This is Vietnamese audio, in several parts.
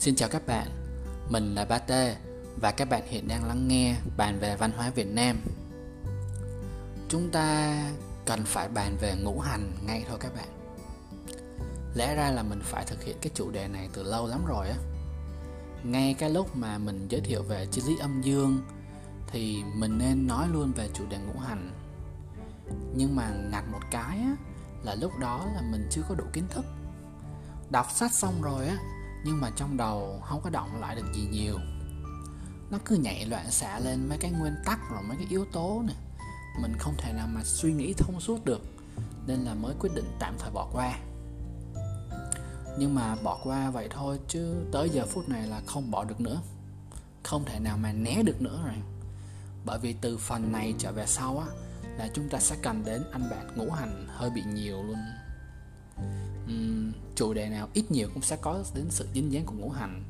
Xin chào các bạn, mình là Ba Tê và các bạn hiện đang lắng nghe bàn về văn hóa Việt Nam. Chúng ta cần phải bàn về ngũ hành ngay thôi các bạn. Lẽ ra là mình phải thực hiện cái chủ đề này từ lâu lắm rồi á. Ngay cái lúc mà mình giới thiệu về triết lý âm dương thì mình nên nói luôn về chủ đề ngũ hành. Nhưng mà ngặt một cái á là lúc đó là mình chưa có đủ kiến thức. Đọc sách xong rồi á nhưng mà trong đầu không có động lại được gì nhiều. Nó cứ nhảy loạn xạ lên mấy cái nguyên tắc rồi mấy cái yếu tố này mình không thể nào mà suy nghĩ thông suốt được, nên là mới quyết định tạm thời bỏ qua. Nhưng mà bỏ qua vậy thôi chứ tới giờ phút này là không bỏ được nữa. Không thể nào mà né được nữa rồi. Bởi vì từ phần này trở về sau á, là chúng ta sẽ cần đến anh bạn ngũ hành hơi bị nhiều luôn um, chủ đề nào ít nhiều cũng sẽ có đến sự dính dáng của ngũ hành.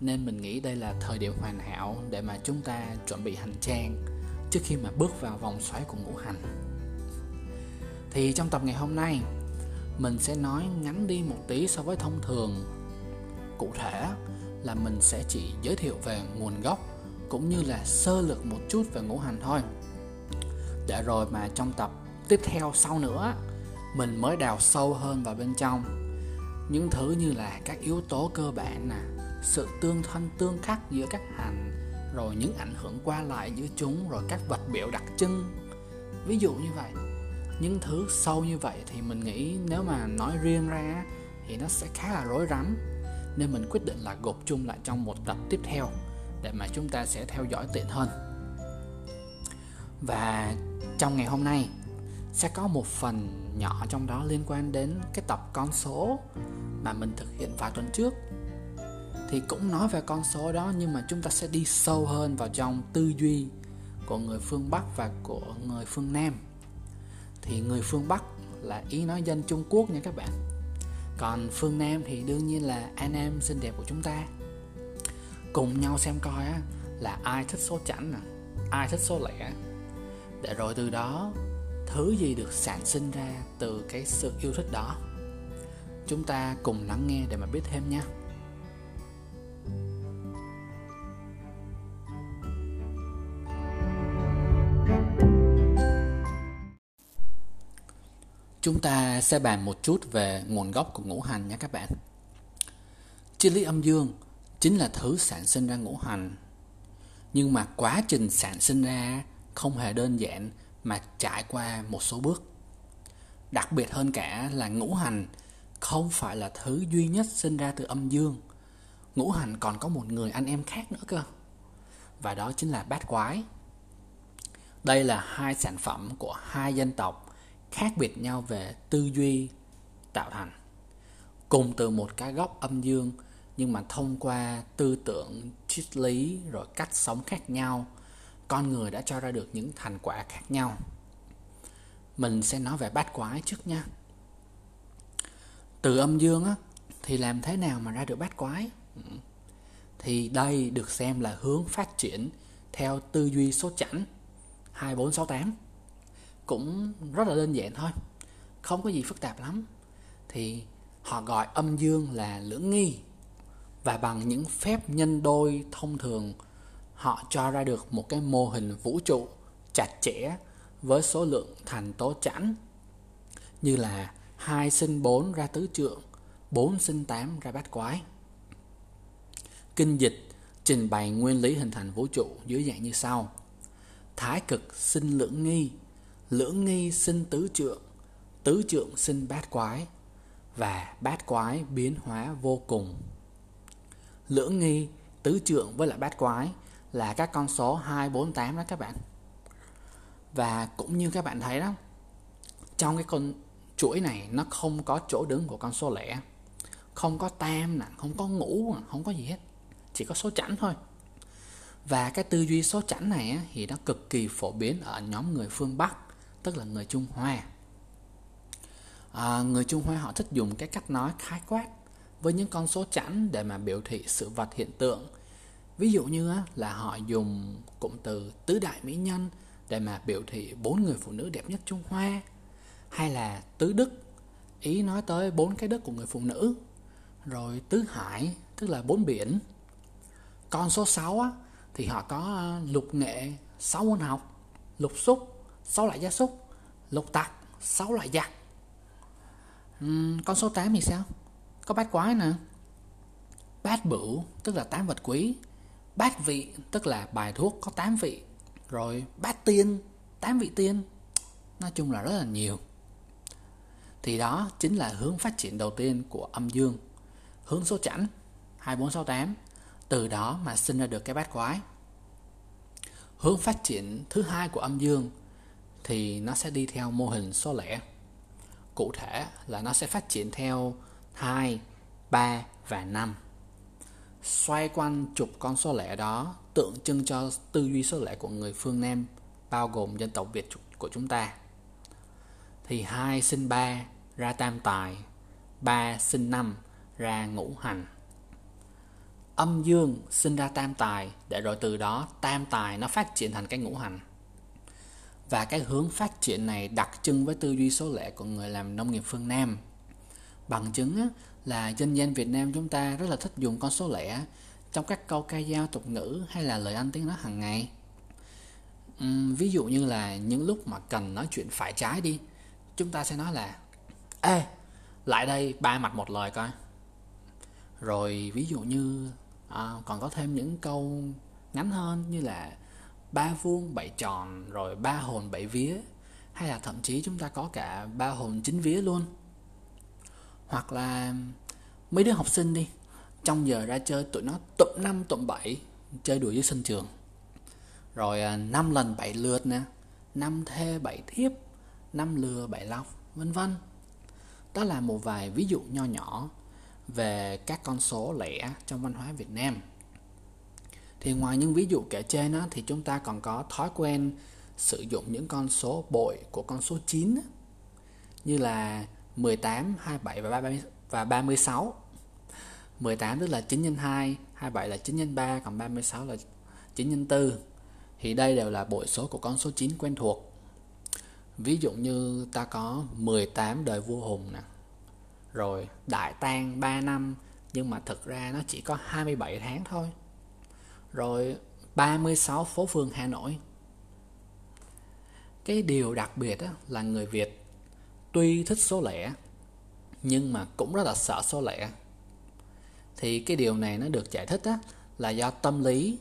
Nên mình nghĩ đây là thời điểm hoàn hảo để mà chúng ta chuẩn bị hành trang trước khi mà bước vào vòng xoáy của ngũ hành. Thì trong tập ngày hôm nay mình sẽ nói ngắn đi một tí so với thông thường. Cụ thể là mình sẽ chỉ giới thiệu về nguồn gốc cũng như là sơ lược một chút về ngũ hành thôi. Để rồi mà trong tập tiếp theo sau nữa mình mới đào sâu hơn vào bên trong. Những thứ như là các yếu tố cơ bản nè, sự tương thân tương khắc giữa các hành, rồi những ảnh hưởng qua lại giữa chúng, rồi các vật biểu đặc trưng. Ví dụ như vậy. Những thứ sâu như vậy thì mình nghĩ nếu mà nói riêng ra thì nó sẽ khá là rối rắm. Nên mình quyết định là gộp chung lại trong một tập tiếp theo, để mà chúng ta sẽ theo dõi tiện hơn. Và trong ngày hôm nay sẽ có một phần nhỏ trong đó liên quan đến cái tập con số mà mình thực hiện vài tuần trước. Thì cũng nói về con số đó, nhưng mà chúng ta sẽ đi sâu hơn vào trong tư duy của người phương Bắc và của người phương Nam. Thì người phương Bắc là ý nói dân Trung Quốc nha các bạn. Còn phương Nam thì đương nhiên là anh em xinh đẹp của chúng ta. Cùng nhau xem coi á, là ai thích số chẵn nè, ai thích số lẻ. Để rồi từ đó thứ gì được sản sinh ra từ cái sự yêu thích đó chúng ta cùng lắng nghe để mà biết thêm nhé Chúng ta sẽ bàn một chút về nguồn gốc của ngũ hành nhé các bạn. Triết lý âm dương chính là thứ sản sinh ra ngũ hành. Nhưng mà quá trình sản sinh ra không hề đơn giản mà trải qua một số bước. Đặc biệt hơn cả là ngũ hành không phải là thứ duy nhất sinh ra từ âm dương. Ngũ hành còn có một người anh em khác nữa cơ. Và đó chính là bát quái. Đây là hai sản phẩm của hai dân tộc khác biệt nhau về tư duy tạo thành cùng từ một cái góc âm dương, nhưng mà thông qua tư tưởng, triết lý, rồi cách sống khác nhau con người đã cho ra được những thành quả khác nhau. Mình sẽ nói về bát quái trước nha. Từ âm dương á, thì làm thế nào mà ra được bát quái? Thì đây được xem là hướng phát triển theo tư duy số chẵn 2468 cũng rất là đơn giản thôi, không có gì phức tạp lắm. Thì họ gọi âm dương là lưỡng nghi và bằng những phép nhân đôi thông thường họ cho ra được một cái mô hình vũ trụ chặt chẽ với số lượng thành tố chẵn, như là hai sinh 4 ra tứ trượng 4 sinh 8 ra bát quái. Kinh dịch trình bày nguyên lý hình thành vũ trụ dưới dạng như sau. Thái cực sinh lưỡng nghi lưỡng nghi sinh tứ trượng tứ trượng sinh bát quái, và bát quái biến hóa vô cùng. Lưỡng nghi tứ trượng với lại bát quái là các con số 2, 4, 8 đó các bạn. Và cũng như các bạn thấy đó trong cái con chuỗi này nó không có chỗ đứng của con số lẻ không có tam nè không có ngũ không có gì hết chỉ có số chẵn thôi. Và cái tư duy số chẵn này thì nó cực kỳ phổ biến ở nhóm người phương Bắc tức là người Trung Hoa. À, người Trung Hoa họ thích dùng cái cách nói khái quát với những con số chẵn để mà biểu thị sự vật hiện tượng ví dụ như là họ dùng cụm từ tứ đại mỹ nhân để mà biểu thị bốn người phụ nữ đẹp nhất Trung Hoa hay là tứ đức. Ý nói tới bốn cái đức của người phụ nữ. Rồi tứ hải tức là bốn biển. Con số 6 á, thì họ có ờ, lục nghệ 6 môn học lục xúc 6 loại gia súc lục tặc 6 loại giặc. Uhm, con số 8 thì sao? Có bát quái nè. Bát bửu tức là tám vật quý bát vị tức là bài thuốc có 8 vị. Rồi bát tiên 8 vị tiên. Nói chung là rất là nhiều. Thì đó chính là hướng phát triển đầu tiên của âm dương. Hướng số chẵn 2468 từ đó mà sinh ra được cái bát quái. Hướng phát triển thứ hai của âm dương thì nó sẽ đi theo mô hình số lẻ. Cụ thể là nó sẽ phát triển theo 2, 3 và 5 xoay quanh chục con số lẻ đó, tượng trưng cho tư duy số lẻ của người phương Nam, bao gồm dân tộc Việt của chúng ta. Thì hai sinh ba ra tam tài, ba sinh năm ra ngũ hành. Âm dương sinh ra tam tài, để rồi từ đó tam tài nó phát triển thành cái ngũ hành. Và cái hướng phát triển này đặc trưng với tư duy số lẻ của người làm nông nghiệp phương Nam bằng chứng là dân gian Việt Nam chúng ta rất là thích dùng con số lẻ trong các câu ca dao tục ngữ hay là lời ăn tiếng nói hàng ngày. Uhm, ví dụ như là những lúc mà cần nói chuyện phải trái đi chúng ta sẽ nói là ê lại đây ba mặt một lời coi. Rồi ví dụ như à, còn có thêm những câu ngắn hơn như là ba vuông bảy tròn rồi ba hồn bảy vía. Hay là thậm chí chúng ta có cả ba hồn chín vía luôn hoặc là mấy đứa học sinh đi trong giờ ra chơi tụi nó tụm năm tụm bảy chơi đùa dưới sân trường rồi à, năm lần bảy lượt nè năm thê bảy thiếp năm lừa bảy lọc vân vân đó là một vài ví dụ nho nhỏ về các con số lẻ trong văn hóa Việt Nam. Thì ngoài những ví dụ kể trên á, thì chúng ta còn có thói quen sử dụng những con số bội của con số 9 á, như là 18, 27 và 30, và 36. 18 tức là 9 x 2, 27 là 9 x 3, còn 36 là 9 x 4. Thì đây đều là bội số của con số 9 quen thuộc. Ví dụ như ta có 18 đời vua Hùng nè, rồi đại tang 3 năm nhưng mà thực ra nó chỉ có 27 tháng thôi rồi 36 phố phường Hà Nội cái điều đặc biệt là người Việt tuy thích số lẻ nhưng mà cũng rất là sợ số lẻ. Thì cái điều này nó được giải thích á, là do tâm lý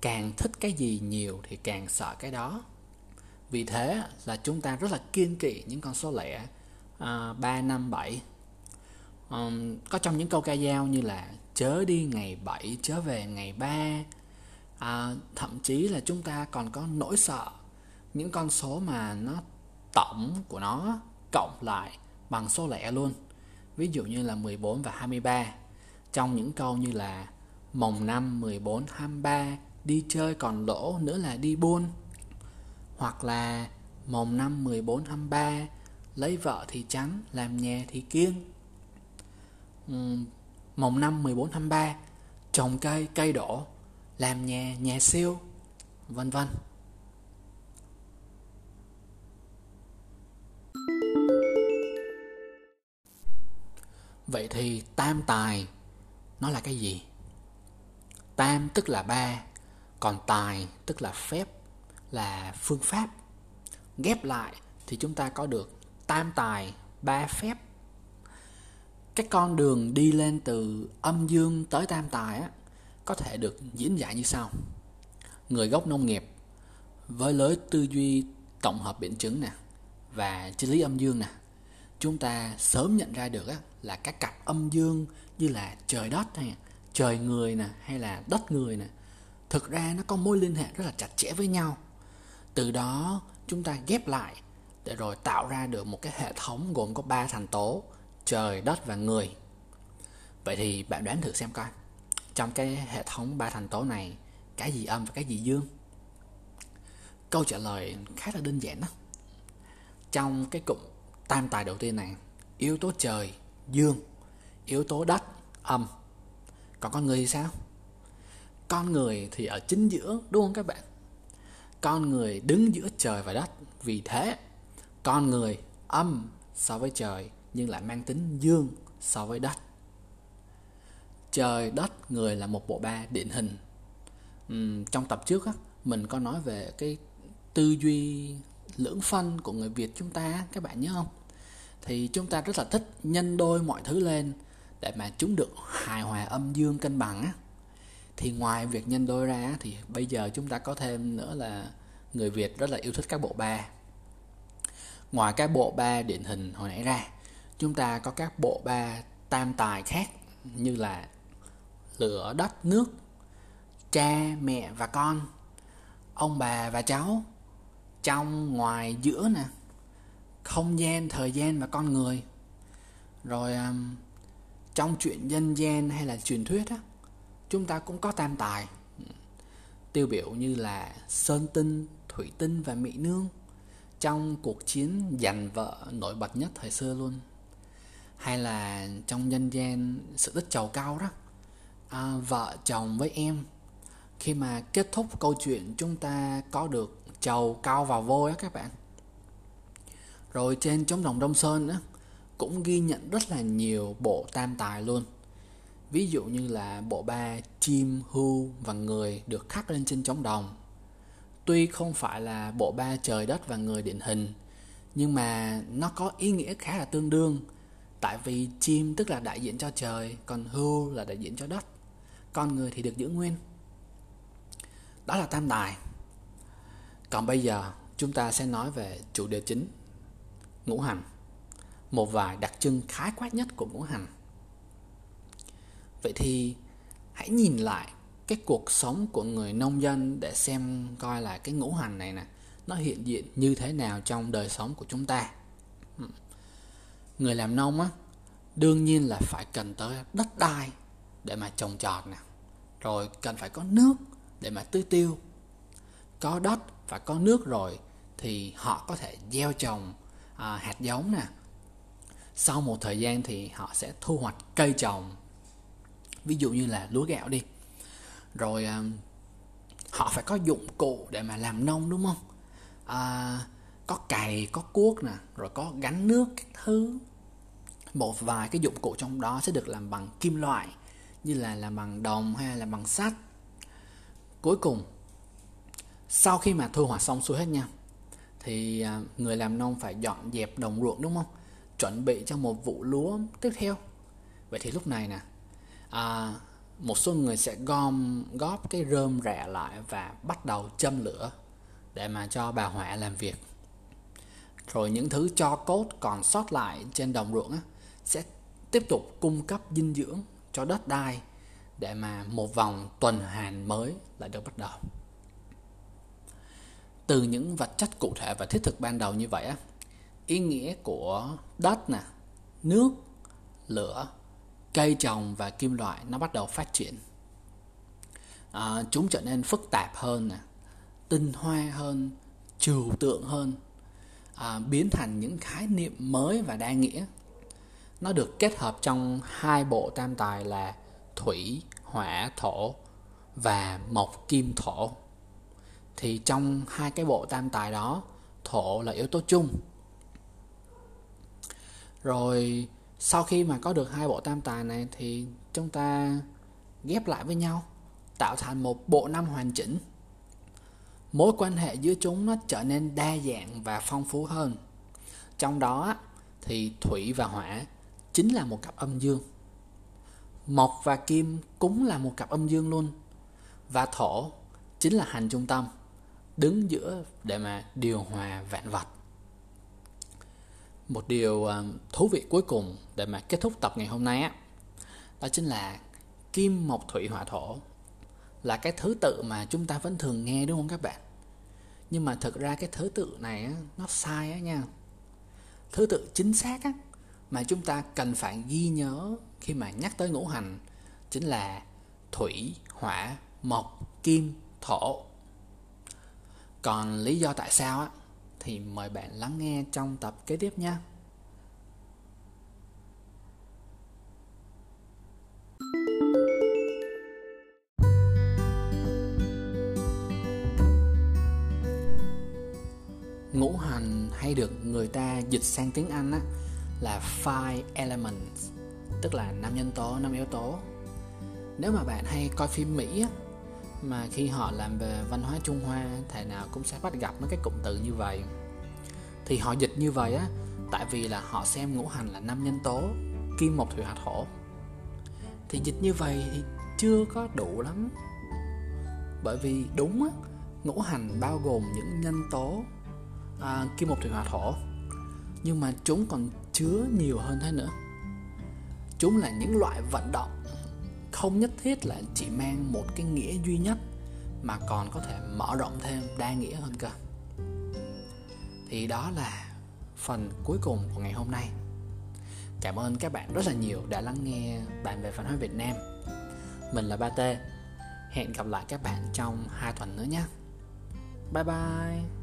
càng thích cái gì nhiều thì càng sợ cái đó. Vì thế là chúng ta rất là kiên kỵ những con số lẻ à, 3, 5, 7 um, có trong những câu ca dao như là chớ đi ngày 7 chớ về ngày 3 à, thậm chí là chúng ta còn có nỗi sợ những con số mà nó tổng của nó cộng lại bằng số lẻ luôn. Ví dụ như là 14 và 23 trong những câu như là mồng năm 14, 23 đi chơi còn lỗ nữa là đi buôn. Hoặc là mồng năm 14, 23 lấy vợ thì trắng làm nhà thì kiêng. Mồng năm 14 23 trồng cây cây đổ làm nhà nhà siêu vân vân. Vậy thì tam tài nó là cái gì? Tam tức là ba còn tài tức là phép là phương pháp. Ghép lại thì chúng ta có được tam tài ba phép. Cái con đường đi lên từ âm dương tới tam tài á, có thể được diễn giải như sau. Người gốc nông nghiệp với lối tư duy tổng hợp biện chứng nè và triết lý âm dương nè chúng ta sớm nhận ra được á, là các cặp âm dương như là trời đất hay trời người nè hay là đất người nè thực ra nó có mối liên hệ rất là chặt chẽ với nhau từ đó chúng ta ghép lại để rồi tạo ra được một cái hệ thống gồm có ba thành tố trời, đất và người. Vậy thì bạn đoán thử xem coi. Trong cái hệ thống ba thành tố này, cái gì âm và cái gì dương? Câu trả lời khá là đơn giản đó. Trong cái cụm tam tài đầu tiên này, yếu tố trời, dương, yếu tố đất, âm. Còn con người thì sao? Con người thì ở chính giữa, đúng không các bạn? Con người đứng giữa trời và đất. Vì thế, con người âm so với trời nhưng lại mang tính dương so với đất trời đất người là một bộ ba điển hình uhm, trong tập trước á mình có nói về cái tư duy lưỡng phân của người việt chúng ta các bạn nhớ không thì chúng ta rất là thích nhân đôi mọi thứ lên để mà chúng được hài hòa âm dương cân bằng á. Thì ngoài việc nhân đôi ra thì bây giờ chúng ta có thêm nữa là người Việt rất là yêu thích các bộ ba. Ngoài các bộ ba điển hình hồi nãy ra, chúng ta có các bộ ba tam tài khác như là lửa, đất, nước, cha, mẹ và con, ông bà và cháu, trong, ngoài, giữa nè không gian thời gian và con người. Rồi um, trong chuyện dân gian hay là truyền thuyết á chúng ta cũng có tam tài. Tiêu biểu như là sơn tinh thủy tinh và mỹ nương trong cuộc chiến giành vợ nổi bật nhất thời xưa luôn. Hay là trong nhân gian sự tích trầu cao đó à, vợ chồng với em. Khi mà kết thúc câu chuyện chúng ta có được trầu cao vào vôi á các bạn rồi trên trống đồng đông sơn á, cũng ghi nhận rất là nhiều bộ tam tài luôn. Ví dụ như là bộ ba chim, hưu và người được khắc lên trên trống đồng tuy không phải là bộ ba trời đất và người điển hình, nhưng mà nó có ý nghĩa khá là tương đương. Tại vì chim tức là đại diện cho trời, còn hưu là đại diện cho đất. Con người thì được giữ nguyên. Đó là tam tài. Còn bây giờ, chúng ta sẽ nói về chủ đề chính ngũ hành. Một vài đặc trưng khái quát nhất của ngũ hành. Vậy thì hãy nhìn lại cái cuộc sống của người nông dân để xem coi là cái ngũ hành này nè, nó hiện diện như thế nào trong đời sống của chúng ta. Người làm nông á, đương nhiên là phải cần tới đất đai để mà trồng trọt nè, rồi cần phải có nước để mà tưới tiêu. Có đất và có nước rồi thì họ có thể gieo trồng à, hạt giống nè. Sau một thời gian thì họ sẽ thu hoạch cây trồng. Ví dụ như là lúa gạo đi. Rồi à, họ phải có dụng cụ để mà làm nông đúng không? À, có cày có cuốc nè rồi có gánh nước các thứ. Một vài cái dụng cụ trong đó sẽ được làm bằng kim loại như là làm bằng đồng hay là bằng sắt. Cuối cùng sau khi mà thu hoạch xong xuôi hết nha thì à, người làm nông phải dọn dẹp đồng ruộng đúng không? Chuẩn bị cho một vụ lúa tiếp theo. Vậy thì lúc này nè à, một số người sẽ gom góp cái rơm rạ lại và bắt đầu châm lửa để mà cho bà họa làm việc. Rồi những thứ cho cốt còn sót lại trên đồng ruộng á, sẽ tiếp tục cung cấp dinh dưỡng cho đất đai để mà một vòng tuần hoàn mới lại được bắt đầu từ những vật chất cụ thể và thiết thực ban đầu như vậy á ý nghĩa của đất nè nước lửa cây trồng và kim loại nó bắt đầu phát triển. À, chúng trở nên phức tạp hơn nè tinh hoa hơn trừu tượng hơn à, biến thành những khái niệm mới và đa nghĩa. Nó được kết hợp trong hai bộ tam tài là thủy hỏa thổ và mộc kim thổ thì trong hai cái bộ tam tài đó, thổ là yếu tố chung. Rồi, sau khi mà có được hai bộ tam tài này thì chúng ta ghép lại với nhau, tạo thành một bộ năm hoàn chỉnh. Mối quan hệ giữa chúng nó trở nên đa dạng và phong phú hơn. Trong đó thì thủy và hỏa chính là một cặp âm dương. Mộc và kim cũng là một cặp âm dương luôn. Và thổ chính là hành trung tâm đứng giữa để mà điều hòa vạn vật. Một điều ờ, thú vị cuối cùng để mà kết thúc tập ngày hôm nay á đó chính là kim mộc thủy hỏa thổ là cái thứ tự mà chúng ta vẫn thường nghe đúng không các bạn? Nhưng mà thực ra cái thứ tự này á, nó sai á nha. Thứ tự chính xác á, mà chúng ta cần phải ghi nhớ khi mà nhắc tới ngũ hành chính là thủy hỏa mộc kim thổ còn lý do tại sao á thì mời bạn lắng nghe trong tập kế tiếp nhé. Ngũ hành hay được người ta dịch sang tiếng Anh á, là five elements, tức là năm nhân tố, năm yếu tố. nếu mà bạn hay coi phim mỹ á mà khi họ làm về văn hóa trung hoa thầy nào cũng sẽ bắt gặp mấy cái cụm từ như vậy. Thì họ dịch như vậy á tại vì là họ xem ngũ hành là năm nhân tố kim mộc thủy hỏa thổ thì dịch như vậy thì chưa có đủ lắm. Bởi vì đúng á ngũ hành bao gồm những nhân tố à, kim mộc thủy hỏa thổ nhưng mà chúng còn chứa nhiều hơn thế nữa. Chúng là những loại vận động không nhất thiết là chỉ mang một cái nghĩa duy nhất, mà còn có thể mở rộng thêm đa nghĩa hơn cơ. Thì đó là phần cuối cùng của ngày hôm nay. Cảm ơn các bạn rất là nhiều đã lắng nghe bạn về văn hóa việt nam. Mình là ba t hẹn gặp lại các bạn trong hai tuần nữa nhé. Bye bye.